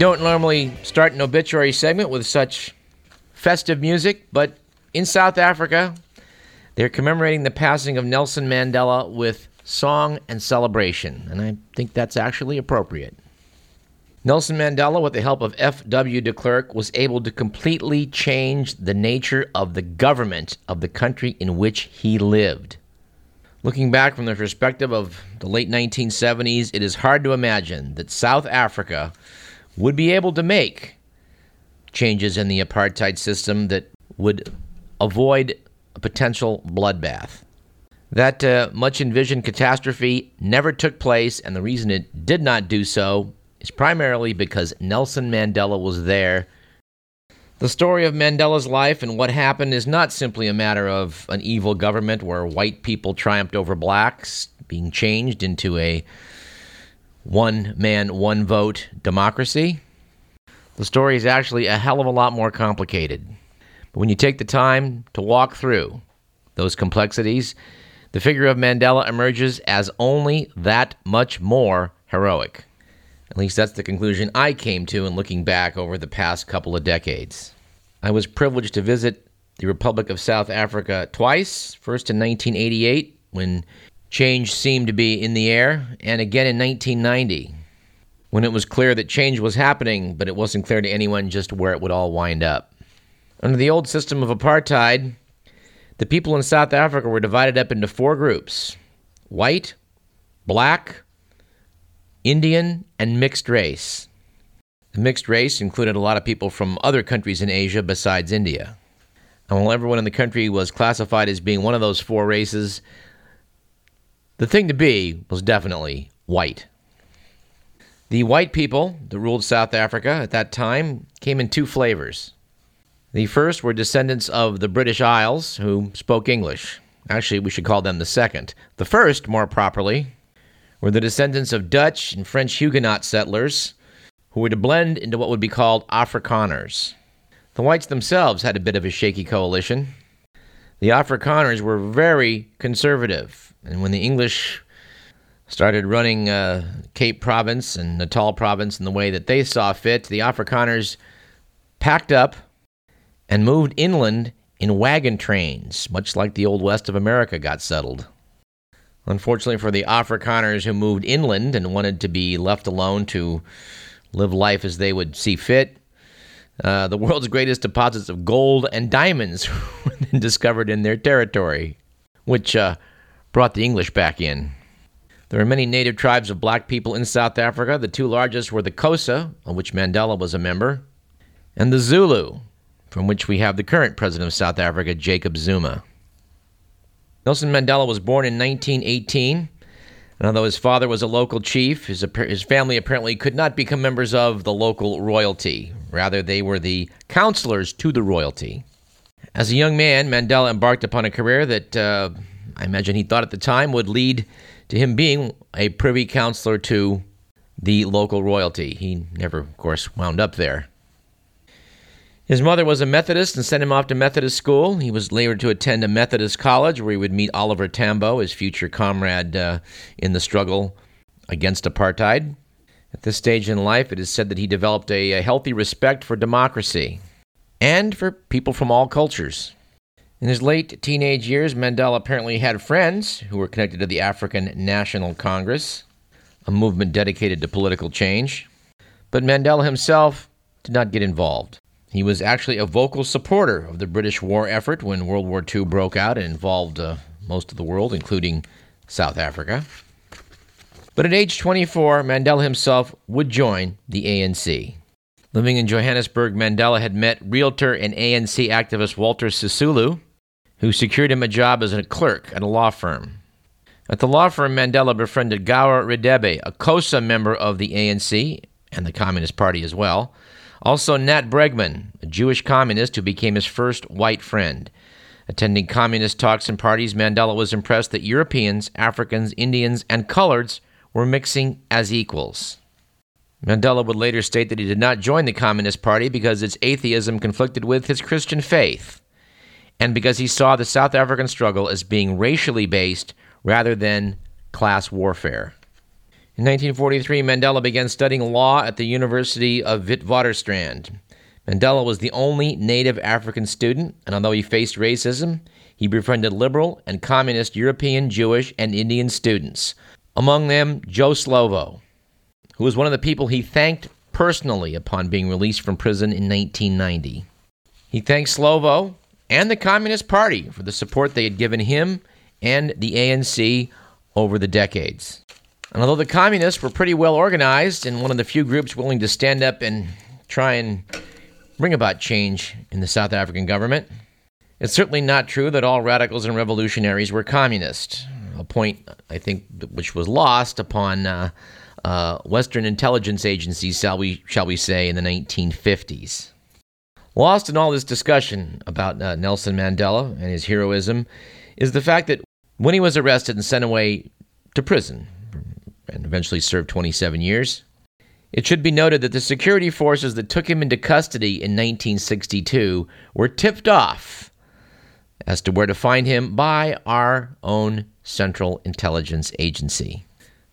Don't normally start an obituary segment with such festive music, but in South Africa, they're commemorating the passing of Nelson Mandela with song and celebration, and I think that's actually appropriate. Nelson Mandela, with the help of F.W. de Klerk, was able to completely change the nature of the government of the country in which he lived. Looking back from the perspective of the late 1970s, it is hard to imagine that South Africa would be able to make changes in the apartheid system that would avoid a potential bloodbath. That uh, much envisioned catastrophe never took place, and the reason it did not do so is primarily because Nelson Mandela was there. The story of Mandela's life and what happened is not simply a matter of an evil government where white people triumphed over blacks, being changed into a one man, one vote democracy. The story is actually a hell of a lot more complicated. But when you take the time to walk through those complexities, the figure of Mandela emerges as only that much more heroic. At least that's the conclusion I came to in looking back over the past couple of decades. I was privileged to visit the Republic of South Africa twice, first in 1988 when change seemed to be in the air, and again in 1990 when it was clear that change was happening, but it wasn't clear to anyone just where it would all wind up. Under the old system of apartheid, the people in South Africa were divided up into four groups white, black, Indian, and mixed race. The mixed race included a lot of people from other countries in Asia besides India. And while everyone in the country was classified as being one of those four races, the thing to be was definitely white. The white people that ruled South Africa at that time came in two flavors. The first were descendants of the British Isles who spoke English. Actually, we should call them the second. The first, more properly, were the descendants of Dutch and French Huguenot settlers who were to blend into what would be called Afrikaners. The whites themselves had a bit of a shaky coalition. The Afrikaners were very conservative and when the English started running uh, Cape Province and Natal Province in the way that they saw fit, the Afrikaners packed up and moved inland in wagon trains, much like the old west of America got settled. Unfortunately for the Afrikaners who moved inland and wanted to be left alone to live life as they would see fit, uh, the world's greatest deposits of gold and diamonds were then discovered in their territory, which uh, brought the English back in. There are many native tribes of black people in South Africa. The two largest were the Xhosa, of which Mandela was a member, and the Zulu, from which we have the current president of South Africa, Jacob Zuma. Nelson Mandela was born in 1918, and although his father was a local chief, his, his family apparently could not become members of the local royalty. Rather, they were the counselors to the royalty. As a young man, Mandela embarked upon a career that uh, I imagine he thought at the time would lead to him being a privy counselor to the local royalty. He never, of course, wound up there. His mother was a Methodist and sent him off to Methodist school. He was later to attend a Methodist college where he would meet Oliver Tambo, his future comrade uh, in the struggle against apartheid. At this stage in life, it is said that he developed a, a healthy respect for democracy and for people from all cultures. In his late teenage years, Mandela apparently had friends who were connected to the African National Congress, a movement dedicated to political change. But Mandela himself did not get involved. He was actually a vocal supporter of the British war effort when World War II broke out and involved uh, most of the world, including South Africa. But at age 24, Mandela himself would join the ANC. Living in Johannesburg, Mandela had met realtor and ANC activist Walter Sisulu, who secured him a job as a clerk at a law firm. At the law firm, Mandela befriended Gaur Radebe, a Xhosa member of the ANC and the Communist Party as well. Also, Nat Bregman, a Jewish communist who became his first white friend. Attending communist talks and parties, Mandela was impressed that Europeans, Africans, Indians, and coloreds were mixing as equals. Mandela would later state that he did not join the Communist Party because its atheism conflicted with his Christian faith and because he saw the South African struggle as being racially based rather than class warfare. In 1943, Mandela began studying law at the University of Witwatersrand. Mandela was the only native African student, and although he faced racism, he befriended liberal and communist European, Jewish, and Indian students, among them Joe Slovo, who was one of the people he thanked personally upon being released from prison in 1990. He thanked Slovo and the Communist Party for the support they had given him and the ANC over the decades. And although the communists were pretty well organized and one of the few groups willing to stand up and try and bring about change in the South African government, it's certainly not true that all radicals and revolutionaries were communist, a point I think which was lost upon uh, uh, Western intelligence agencies, shall we, shall we say, in the 1950s. Lost in all this discussion about uh, Nelson Mandela and his heroism is the fact that when he was arrested and sent away to prison and eventually served 27 years, it should be noted that the security forces that took him into custody in 1962 were tipped off as to where to find him by our own Central Intelligence Agency.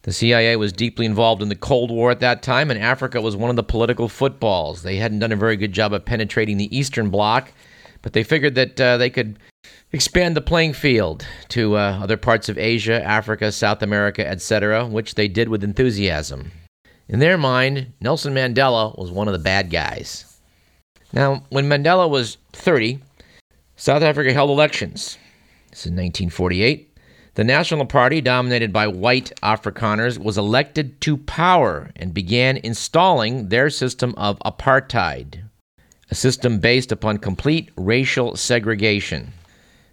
The CIA was deeply involved in the Cold War at that time, and Africa was one of the political footballs. They hadn't done a very good job of penetrating the Eastern Bloc, but they figured that uh, they could expand the playing field to uh, other parts of Asia, Africa, South America, etc., which they did with enthusiasm. In their mind, Nelson Mandela was one of the bad guys. Now, when Mandela was 30, South Africa held elections. This is 1948. The National Party, dominated by white Afrikaners, was elected to power and began installing their system of apartheid, a system based upon complete racial segregation.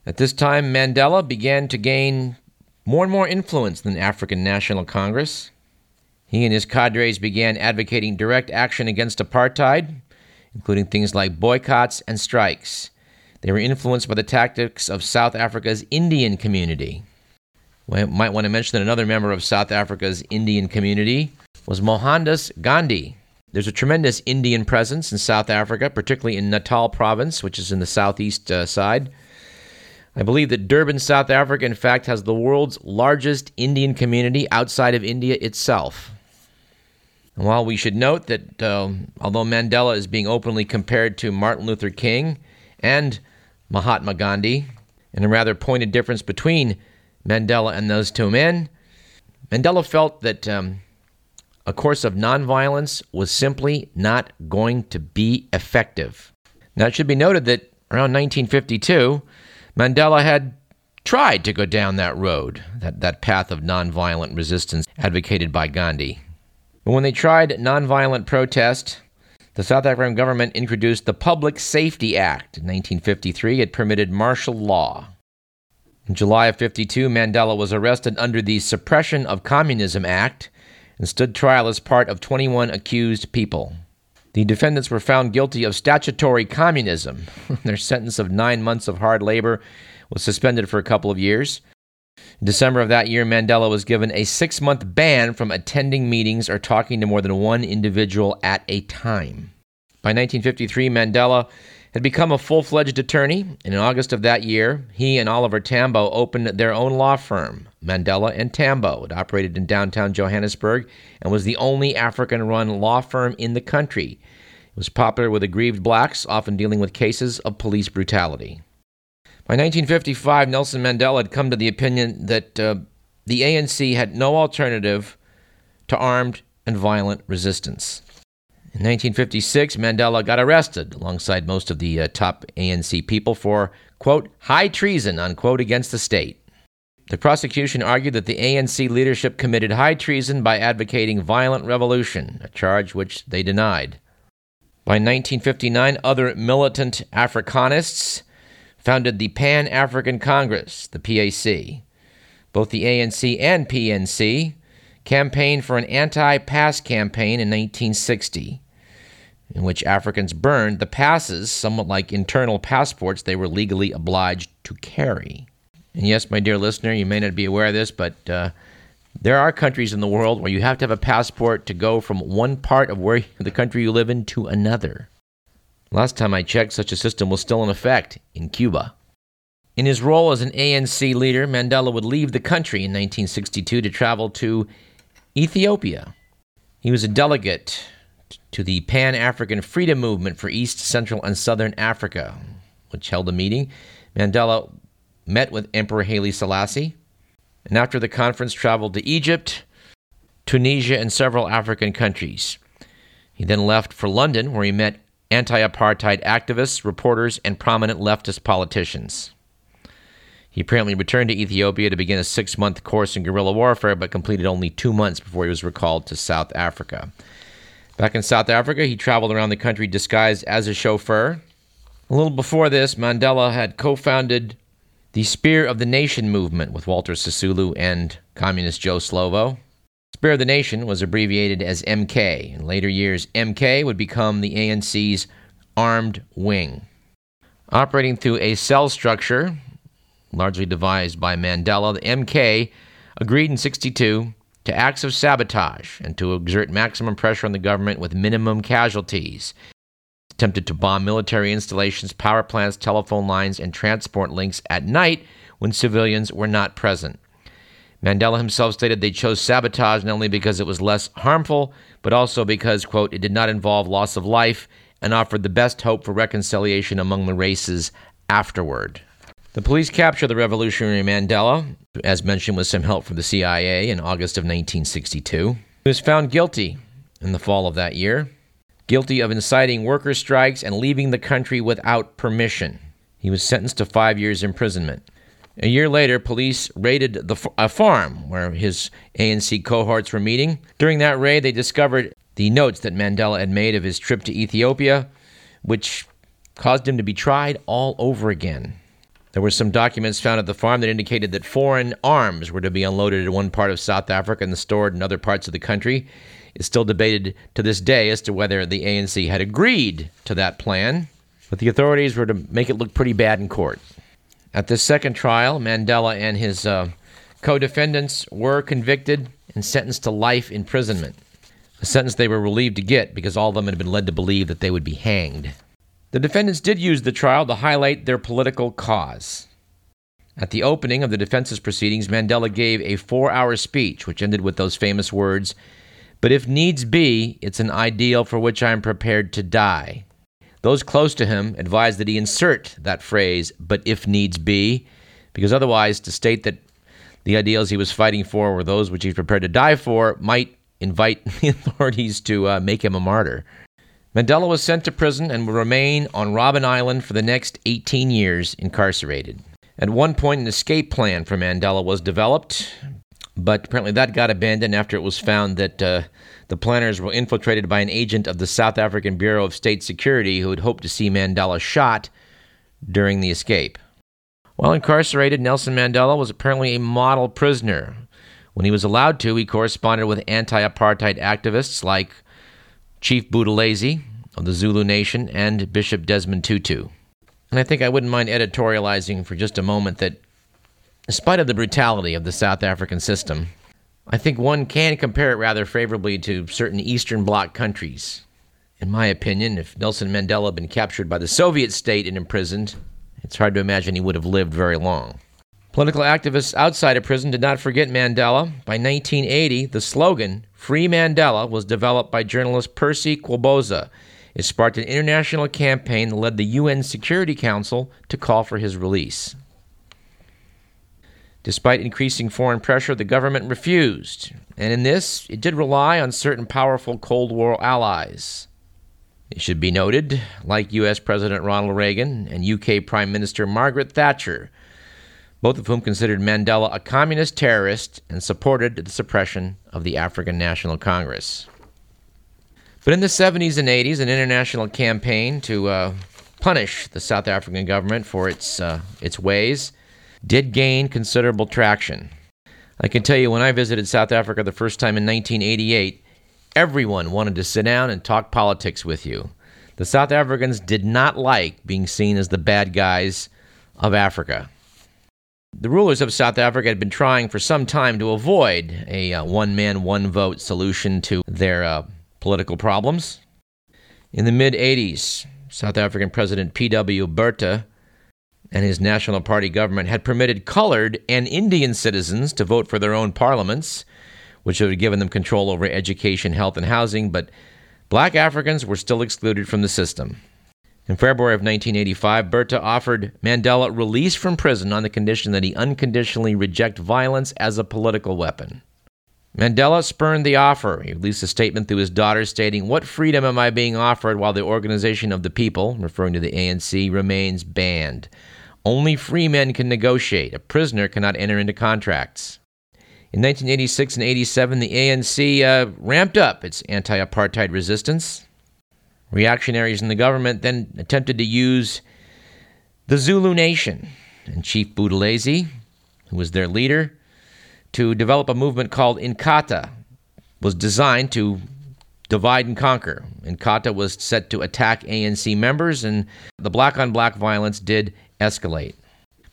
At this time, Mandela began to gain more and more influence in the African National Congress. He and his cadres began advocating direct action against apartheid, including things like boycotts and strikes. They were influenced by the tactics of South Africa's Indian community. We might want to mention that another member of South Africa's Indian community was Mohandas Gandhi. There's a tremendous Indian presence in South Africa, particularly in Natal province, which is in the southeast uh, side. I believe that Durban, South Africa, in fact, has the world's largest Indian community outside of India itself. And while we should note that uh, although Mandela is being openly compared to Martin Luther King and Mahatma Gandhi, and a rather pointed difference between Mandela and those two men. Mandela felt that um, a course of nonviolence was simply not going to be effective. Now, it should be noted that around 1952, Mandela had tried to go down that road, that, that path of nonviolent resistance advocated by Gandhi. But when they tried nonviolent protest, the South African government introduced the Public Safety Act in 1953. It permitted martial law. In July of 52, Mandela was arrested under the Suppression of Communism Act and stood trial as part of 21 accused people. The defendants were found guilty of statutory communism. Their sentence of nine months of hard labor was suspended for a couple of years. In December of that year, Mandela was given a six month ban from attending meetings or talking to more than one individual at a time. By 1953, Mandela had become a full fledged attorney, and in August of that year, he and Oliver Tambo opened their own law firm, Mandela and Tambo. It operated in downtown Johannesburg and was the only African run law firm in the country. It was popular with aggrieved blacks, often dealing with cases of police brutality. By 1955, Nelson Mandela had come to the opinion that uh, the ANC had no alternative to armed and violent resistance. In 1956, Mandela got arrested alongside most of the uh, top ANC people for, quote, high treason, unquote, against the state. The prosecution argued that the ANC leadership committed high treason by advocating violent revolution, a charge which they denied. By 1959, other militant Africanists founded the Pan African Congress, the PAC. Both the ANC and PNC campaigned for an anti pass campaign in 1960 in which Africans burned the passes, somewhat like internal passports they were legally obliged to carry. And yes, my dear listener, you may not be aware of this, but uh, there are countries in the world where you have to have a passport to go from one part of where the country you live in to another. Last time I checked, such a system was still in effect in Cuba. In his role as an ANC leader, Mandela would leave the country in 1962 to travel to Ethiopia. He was a delegate to the Pan African Freedom Movement for East, Central, and Southern Africa, which held a meeting. Mandela met with Emperor Haile Selassie, and after the conference, traveled to Egypt, Tunisia, and several African countries. He then left for London, where he met anti apartheid activists, reporters, and prominent leftist politicians. He apparently returned to Ethiopia to begin a six month course in guerrilla warfare, but completed only two months before he was recalled to South Africa. Back in South Africa, he traveled around the country disguised as a chauffeur. A little before this, Mandela had co founded the Spear of the Nation movement with Walter Sisulu and communist Joe Slovo. Spear of the Nation was abbreviated as MK. In later years, MK would become the ANC's armed wing. Operating through a cell structure largely devised by Mandela, the MK agreed in 62 to acts of sabotage and to exert maximum pressure on the government with minimum casualties. Attempted to bomb military installations, power plants, telephone lines, and transport links at night when civilians were not present. Mandela himself stated they chose sabotage not only because it was less harmful, but also because, quote, it did not involve loss of life and offered the best hope for reconciliation among the races afterward. The police captured the revolutionary Mandela, as mentioned with some help from the CIA in August of 1962. He was found guilty in the fall of that year, guilty of inciting worker strikes and leaving the country without permission. He was sentenced to five years' imprisonment. A year later, police raided the, a farm where his ANC cohorts were meeting. During that raid, they discovered the notes that Mandela had made of his trip to Ethiopia, which caused him to be tried all over again. There were some documents found at the farm that indicated that foreign arms were to be unloaded in one part of South Africa and stored in other parts of the country. It's still debated to this day as to whether the ANC had agreed to that plan, but the authorities were to make it look pretty bad in court. At this second trial, Mandela and his uh, co defendants were convicted and sentenced to life imprisonment, a sentence they were relieved to get because all of them had been led to believe that they would be hanged. The defendants did use the trial to highlight their political cause. At the opening of the defense's proceedings, Mandela gave a four hour speech, which ended with those famous words But if needs be, it's an ideal for which I am prepared to die. Those close to him advised that he insert that phrase, but if needs be, because otherwise, to state that the ideals he was fighting for were those which he's prepared to die for might invite the authorities to uh, make him a martyr. Mandela was sent to prison and will remain on Robben Island for the next 18 years incarcerated. At one point, an escape plan for Mandela was developed, but apparently that got abandoned after it was found that uh, the planners were infiltrated by an agent of the South African Bureau of State Security who had hoped to see Mandela shot during the escape. While incarcerated, Nelson Mandela was apparently a model prisoner. When he was allowed to, he corresponded with anti apartheid activists like Chief Buthelezi of the Zulu Nation and Bishop Desmond Tutu. And I think I wouldn't mind editorializing for just a moment that, in spite of the brutality of the South African system, I think one can compare it rather favorably to certain Eastern Bloc countries. In my opinion, if Nelson Mandela had been captured by the Soviet state and imprisoned, it's hard to imagine he would have lived very long. Political activists outside of prison did not forget Mandela. By 1980, the slogan, Free Mandela, was developed by journalist Percy Qoboza. It sparked an international campaign that led the UN Security Council to call for his release. Despite increasing foreign pressure, the government refused, and in this, it did rely on certain powerful Cold War allies. It should be noted, like U.S. President Ronald Reagan and U.K. Prime Minister Margaret Thatcher, both of whom considered Mandela a communist terrorist and supported the suppression of the African National Congress. But in the 70s and 80s, an international campaign to uh, punish the South African government for its, uh, its ways did gain considerable traction. I can tell you, when I visited South Africa the first time in 1988, everyone wanted to sit down and talk politics with you. The South Africans did not like being seen as the bad guys of Africa. The rulers of South Africa had been trying for some time to avoid a uh, one man, one vote solution to their uh, political problems. In the mid 80s, South African President P.W. Botha and his National Party government had permitted colored and Indian citizens to vote for their own parliaments, which would have given them control over education, health, and housing, but black Africans were still excluded from the system. In February of 1985, Botha offered Mandela release from prison on the condition that he unconditionally reject violence as a political weapon. Mandela spurned the offer. He released a statement through his daughter stating, What freedom am I being offered while the Organization of the People, referring to the ANC, remains banned? Only free men can negotiate. A prisoner cannot enter into contracts. In 1986 and 87, the ANC uh, ramped up its anti apartheid resistance. Reactionaries in the government then attempted to use the Zulu Nation and Chief Buthelezi, who was their leader, to develop a movement called Inkatha was designed to divide and conquer. Inkatha was set to attack ANC members, and the black on black violence did escalate.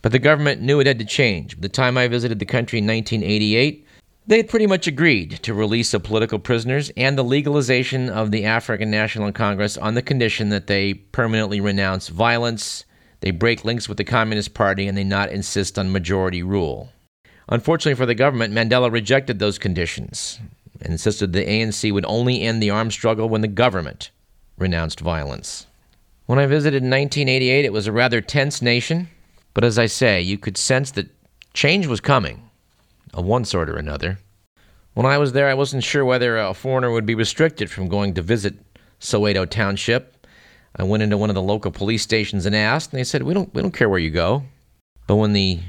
But the government knew it had to change. By the time I visited the country in 1988, they pretty much agreed to release the political prisoners and the legalization of the African National Congress on the condition that they permanently renounce violence, they break links with the Communist Party, and they not insist on majority rule. Unfortunately for the government, Mandela rejected those conditions and insisted the ANC would only end the armed struggle when the government renounced violence. When I visited in 1988, it was a rather tense nation, but as I say, you could sense that change was coming, of one sort or another. When I was there, I wasn't sure whether a foreigner would be restricted from going to visit Soweto Township. I went into one of the local police stations and asked, and they said, "We don't, we don't care where you go." But when the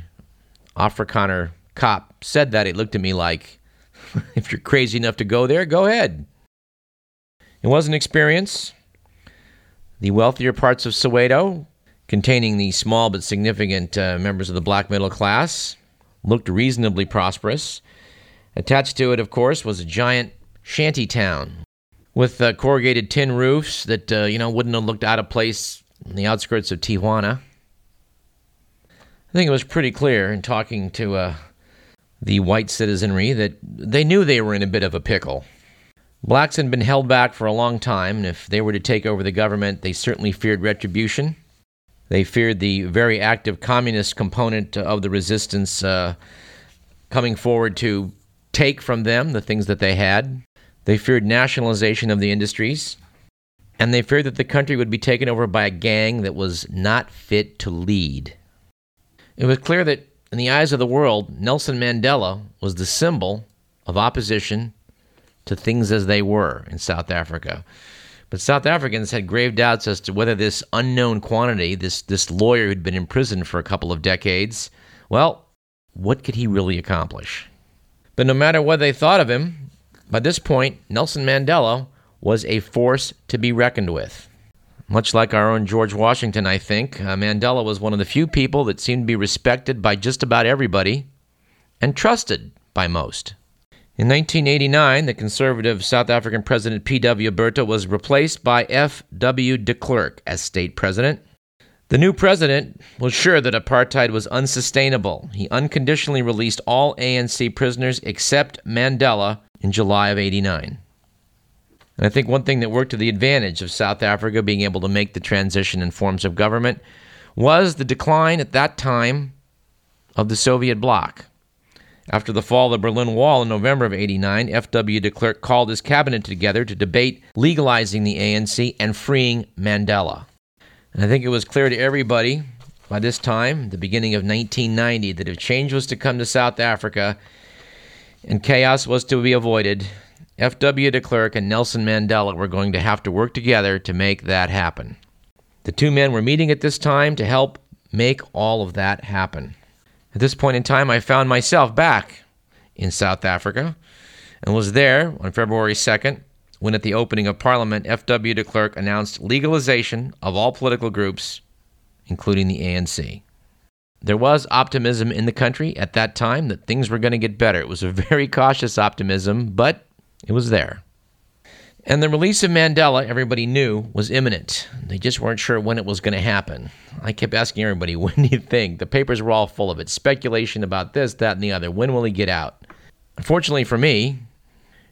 Afrikaner cop said that, he looked at me like, if you're crazy enough to go there, go ahead. It was an experience. The wealthier parts of Soweto, containing the small but significant uh, members of the black middle class, looked reasonably prosperous. Attached to it, of course, was a giant shanty town with uh, corrugated tin roofs that, uh, you know, wouldn't have looked out of place in the outskirts of Tijuana. I think it was pretty clear in talking to uh, the white citizenry that they knew they were in a bit of a pickle. Blacks had been held back for a long time, and if they were to take over the government, they certainly feared retribution. They feared the very active communist component of the resistance uh, coming forward to take from them the things that they had. They feared nationalization of the industries. And they feared that the country would be taken over by a gang that was not fit to lead. It was clear that in the eyes of the world, Nelson Mandela was the symbol of opposition to things as they were in South Africa. But South Africans had grave doubts as to whether this unknown quantity, this, this lawyer who'd been in prison for a couple of decades, well, what could he really accomplish? But no matter what they thought of him, by this point, Nelson Mandela was a force to be reckoned with. Much like our own George Washington, I think, uh, Mandela was one of the few people that seemed to be respected by just about everybody and trusted by most. In 1989, the conservative South African president P.W. Botha was replaced by F.W. de Klerk as state president. The new president was sure that apartheid was unsustainable. He unconditionally released all ANC prisoners except Mandela in July of 89. And I think one thing that worked to the advantage of South Africa being able to make the transition in forms of government was the decline at that time of the Soviet bloc. After the fall of the Berlin Wall in November of 89, F.W. de Klerk called his cabinet together to debate legalizing the ANC and freeing Mandela. And I think it was clear to everybody by this time, the beginning of 1990, that if change was to come to South Africa and chaos was to be avoided, F.W. de Klerk and Nelson Mandela were going to have to work together to make that happen. The two men were meeting at this time to help make all of that happen. At this point in time, I found myself back in South Africa and was there on February 2nd when, at the opening of Parliament, F.W. de Klerk announced legalization of all political groups, including the ANC. There was optimism in the country at that time that things were going to get better. It was a very cautious optimism, but it was there. And the release of Mandela, everybody knew, was imminent. They just weren't sure when it was going to happen. I kept asking everybody, when do you think? The papers were all full of it. Speculation about this, that, and the other. When will he get out? Unfortunately for me,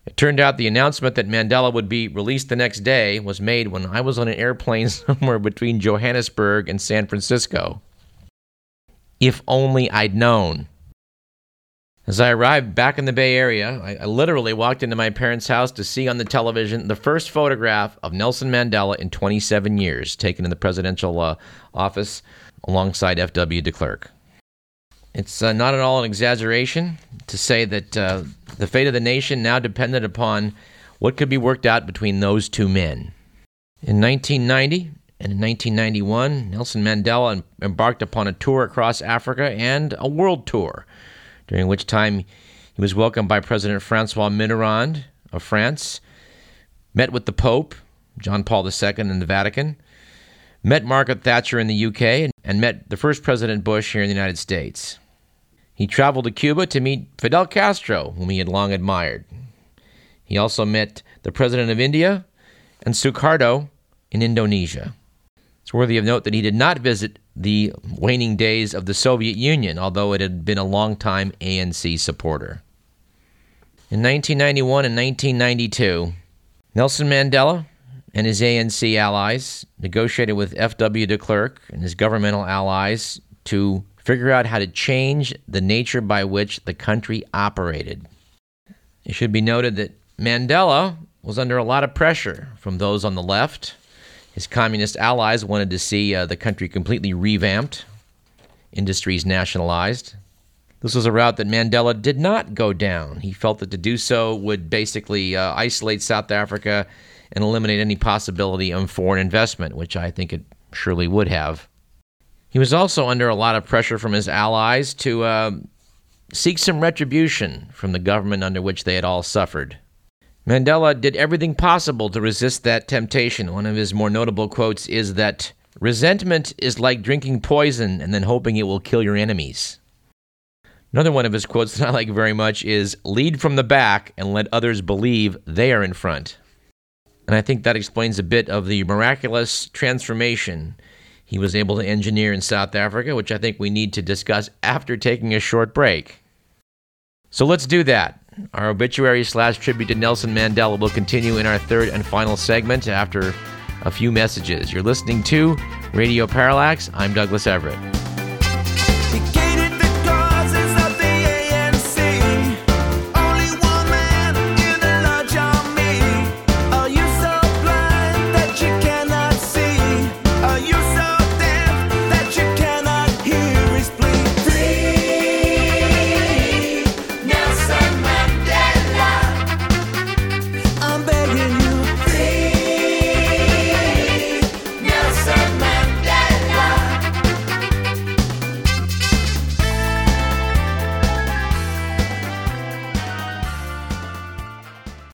it turned out the announcement that Mandela would be released the next day was made when I was on an airplane somewhere between Johannesburg and San Francisco. If only I'd known. As I arrived back in the Bay Area, I, I, literally walked into my parents' house to see on the television the first photograph of Nelson Mandela in 27 years, taken in the presidential uh, office alongside F.W. de Klerk. It's uh, not at all an exaggeration to say that uh, the fate of the nation now depended upon what could be worked out between those two men. In 1990 and in 1991, Nelson Mandela embarked upon a tour across Africa and a world tour during which time he was welcomed by President Francois Mitterrand of France, met with the Pope, John Paul II, in the Vatican, met Margaret Thatcher in the UK, and met the first President Bush here in the United States. He traveled to Cuba to meet Fidel Castro, whom he had long admired. He also met the President of India and Sukarno in Indonesia. It's worthy of note that he did not visit the waning days of the Soviet Union, although it had been a long-time ANC supporter. In 1991 and 1992, Nelson Mandela and his ANC allies negotiated with F.W. de Klerk and his governmental allies to figure out how to change the nature by which the country operated. It should be noted that Mandela was under a lot of pressure from those on the left his communist allies wanted to see uh, the country completely revamped, industries nationalized. This was a route that Mandela did not go down. He felt that to do so would basically uh, isolate South Africa and eliminate any possibility of foreign investment, which I think it surely would have. He was also under a lot of pressure from his allies to uh, seek some retribution from the government under which they had all suffered. Mandela did everything possible to resist that temptation. One of his more notable quotes is that resentment is like drinking poison and then hoping it will kill your enemies. Another one of his quotes that I like very much is lead from the back and let others believe they are in front. And I think that explains a bit of the miraculous transformation he was able to engineer in South Africa, which I think we need to discuss after taking a short break. So let's do that. Our obituary slash tribute to Nelson Mandela will continue in our third and final segment after a few messages. You're listening to Radio Parallax. I'm Douglas Everett.